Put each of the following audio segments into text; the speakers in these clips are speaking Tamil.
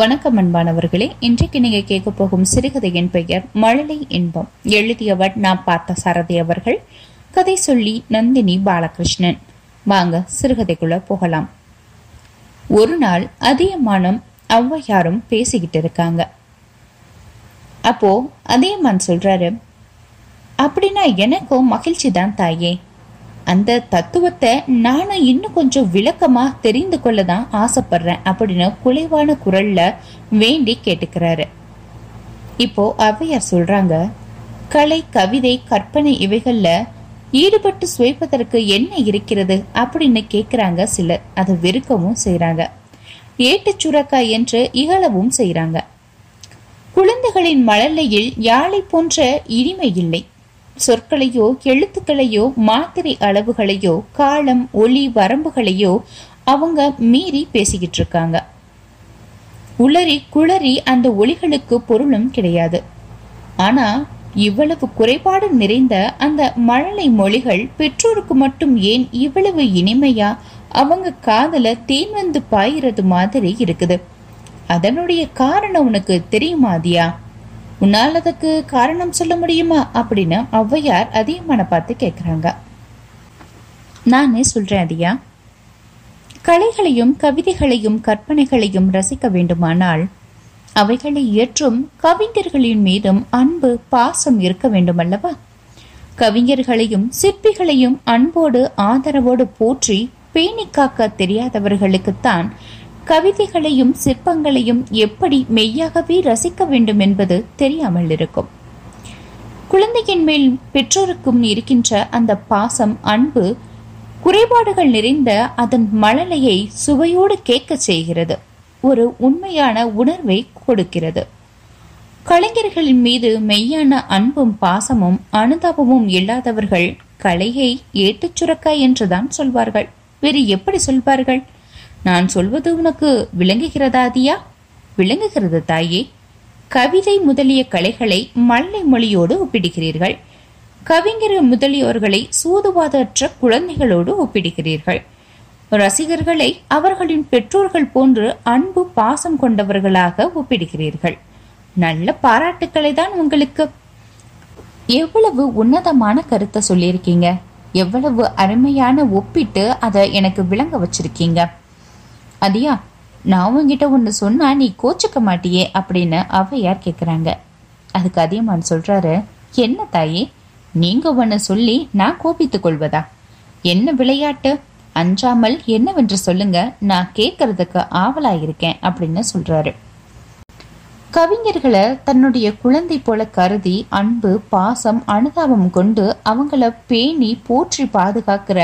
வணக்கம் அன்பானவர்களே இன்றைக்கு நீங்க கேட்க போகும் சிறுகதையின் பெயர் மழலை இன்பம். எழுதியவர் நான் பார்த்த சாரதி அவர்கள் கதை சொல்லி நந்தினி பாலகிருஷ்ணன். வாங்க சிறுகதைக்குள்ள போகலாம். ஒரு நாள் அதியமானும் ஔவையாரும் பேசிக்கிட்டு இருக்காங்க. அப்போ அதியமான் சொல்றாரு அப்படின்னா எனக்கும் மகிழ்ச்சி தான் தாயே. அந்த தத்துவத்தை நானும் இன்னும் கொஞ்சம் விளக்கமா தெரிந்து கொள்ள தான் ஆசைப்படுறேன் அப்படின்னு குலைவான குரல்ல வேண்டி கேட்டுக்கிறாரு. இப்போ அவ்வையார் சொல்றாங்க கலை கவிதை கற்பனை இவைகள்ல ஈடுபட்டு சுவைப்பதற்கு என்ன இருக்கிறது? அப்படின்னு கேக்குறாங்க சிலர். அதை வெறுக்கவும் செய்கிறாங்க ஏட்டு சுரக்காய் என்று இகழவும் செய்கிறாங்க குழந்தைகளின் மழலையில் யாழை போன்ற இனிமை இல்லை. சொற்களையோ எழுத்துக்களையோ மாத்திரை அளவுகளையோ காலம் ஒளி வரம்புகளையோ அவங்க மீறி பேசிக்கிட்டு இருக்காங்க உளறி குளறி அந்த ஒளிகளுக்கு பொருளும் கிடையாது. ஆனா இவ்வளவு குறைபாடு நிறைந்த அந்த மழலை மொழிகள் பெற்றோருக்கு மட்டும் ஏன் இவ்வளவு இனிமையா அவங்க காதல தேன் வந்து பாயிறது மாதிரி இருக்குது? அதனுடைய காரணம் உனக்கு தெரியுமாதியா உன்னால் அதுக்கு காரணம் சொல்ல முடியுமா? அப்படின்னு ஔவையார் அதிகமான பார்த்து கேட்குறாங்க. நானே சொல்றேன் அதியா கலைகளையும் கவிதைகளையும் கற்பனைகளையும் ரசிக்க வேண்டுமானால் அவைகளை இயற்றும் கவிஞர்களின் மீதும் அன்பு பாசம் இருக்க வேண்டும் அல்லவா கவிஞர்களையும் சிற்பிகளையும் அன்போடு ஆதரவோடு போற்றி பேணி காக்க தெரியாதவர்களுக்குத்தான் கவிதைகளையும் சிற்பங்களையும் எப்படி மெய்யாகவே ரசிக்க வேண்டும் என்பது தெரியாமல் இருக்கும். குழந்தையின் மேல் பெற்றோருக்கும் இருக்கின்ற அந்த பாசம் அன்பு குறைபாடுகள் நிறைந்த அதன் மழலையை சுவையோடு கேட்க செய்கிறது. ஒரு உண்மையான உணர்வை கொடுக்கிறது. கலைஞர்களின் மீது மெய்யான அன்பும் பாசமும் அனுதாபமும் இல்லாதவர்கள் கலையை ஏட்டுச் சுரக்காய் என்றுதான் சொல்வார்கள். வேறு எப்படி சொல்வார்கள்? நான் சொல்வது உனக்கு விளங்குகிறதா அதியா விளங்குகிறது தாயே. கவிதை முதலிய கலைகளை மல்லை மொழியோடு ஒப்பிடுகிறீர்கள். கவிஞர் முதலியோர்களை சூதுவாதற்ற குழந்தைகளோடு ஒப்பிடுகிறீர்கள். ரசிகர்களை அவர்களின் பெற்றோர்கள் போன்று அன்பு பாசம் கொண்டவர்களாக ஒப்பிடுகிறீர்கள். நல்ல பாராட்டுக்களை தான் உங்களுக்கு. எவ்வளவு உன்னதமான கருத்தை சொல்லியிருக்கீங்க. எவ்வளவு அருமையான ஒப்பிட்டு அதை எனக்கு விளங்க வச்சிருக்கீங்க. அதியா நான் உங்ககிட்ட ஒன்று சொன்னா நீ கோச்சுக்க மாட்டியே அப்படின்னு அவையார் கேட்குறாங்க அதுக்கு அதியமான் சொல்றாரு என்ன தாயே நீங்க ஒன்று சொல்லி நான் கோபித்துக் கொள்வதா? என்ன விளையாட்டு? அஞ்சாமல் என்னவென்று சொல்லுங்க நான் கேட்கறதுக்கு ஆவலாயிருக்கேன் அப்படின்னு சொல்றாரு. கவிஞர்களை தன்னுடைய குழந்தை போல கருதி அன்பு பாசம் அனுதாபம் கொண்டு அவங்கள பேணி போற்றி பாதுகாக்கிற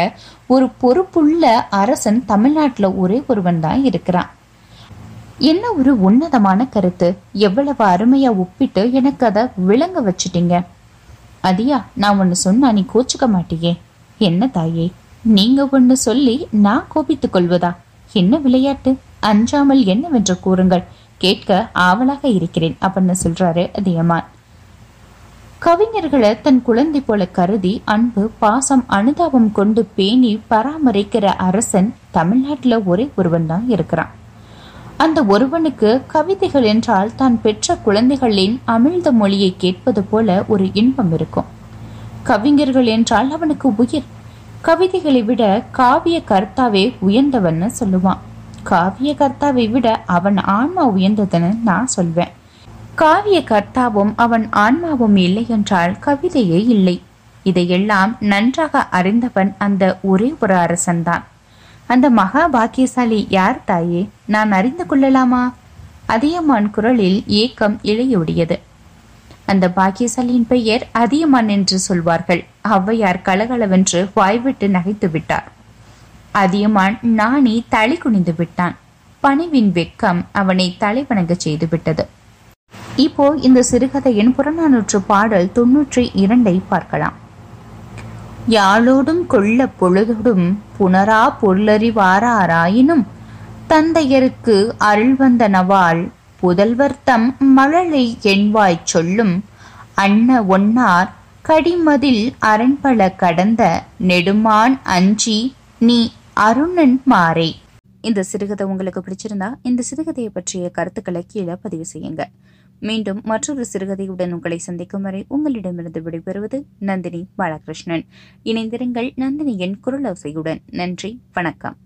ஒரு பொறுப்புள்ள அரசன் தமிழ்நாட்டில் ஒரே ஒருவன் தான் இருக்கிறான். என்ன ஒரு உன்னதமான கருத்து? எவ்வளவு அருமையா ஒப்பிட்டு எனக்கு அதை விளங்க வச்சிட்டீங்க. அதியா நான் ஒன்று சொன்னா நீ கோச்சுக்க மாட்டியே. என்ன தாயே நீங்க ஒன்று சொல்லி நான் கோபித்துக் கொள்வதா? என்ன விளையாட்டு? அஞ்சாமல் என்னவென்று கூறுங்கள். கேட்க ஆவலாக இருக்கிறேன் அப்படின்னு சொல்றாரு அதியமான் கவிஞர்களை தன் குழந்தை போல கருதி அன்பு பாசம் அனுதாபம் கொண்டு பேணி பராமரிக்கிற அரசன் தமிழ்நாட்டில் ஒரே ஒருவன் தான் இருக்கிறான். அந்த ஒருவனுக்கு கவிதைகள் என்றால் தான் பெற்ற குழந்தைகளின் அமிழ்த மொழியை கேட்பது போல ஒரு இன்பம் இருக்கும். கவிஞர்கள் என்றால் அவனுக்கு உயிர். கவிதைகளை விட காவிய கர்த்தாவே உயர்ந்தவன்னு சொல்லுவான். காவிய கர்த்தாவை விட அவன் ஆன்மா உயர்ந்ததுன்னு நான் சொல்வேன். காவிய கர்த்தாவும் அவன் ஆன்மாவும் இல்லை என்றால் கவிதையே இல்லை. இதையெல்லாம் நன்றாக அறிந்தவன் அந்த ஒரே ஒரு அரசன்தான். அந்த மகா பாக்கியசாலி யார் தாயே? நான் அறிந்து கொள்ளலாமா? அதியமான் குரலில் ஏக்கம் இழையோடியது. அந்த பாக்கியசாலியின் பெயர் அதியமான் என்று சொல்வார்கள். ஔவையார் கலகலவென்று வாய்விட்டு நகைத்து விட்டார் அதியமான் நாணி தலை குனிந்து விட்டான். பணிவின் வெக்கம் அவனை தலைவணங்க செய்து விட்டது இப்போ இந்த சிறுகதையின் புறநானூற்று பாடல் தொன்னூற்றி இரண்டை பார்க்கலாம். யாழோடும் கொள்ள பொழுதோடும் புனரா பொருளறிவாராயினும் தந்தையருக்கு அருள் வந்த புதல்வர் தம் மழலை எண்வாய்ச் சொல்லும் அன்ன ஒன்னார் கடிமதில் அரண்பல கடந்த நெடுமான் அஞ்சி நீ அருணன் மாறே. இந்த சிறுகதை உங்களுக்கு பிடிச்சிருந்தா இந்த சிறுகதையை பற்றிய கருத்துக்களை கீழே பதிவு செய்யுங்க. மீண்டும் மற்றொரு சிறுகதையுடன் உங்களை சந்திக்கும் வரை உங்களிடமிருந்து விடைபெறுவது நந்தினி பாலகிருஷ்ணன். இணைந்திருங்கள் நந்தினியின் குரலோசையுடன். நன்றி வணக்கம்.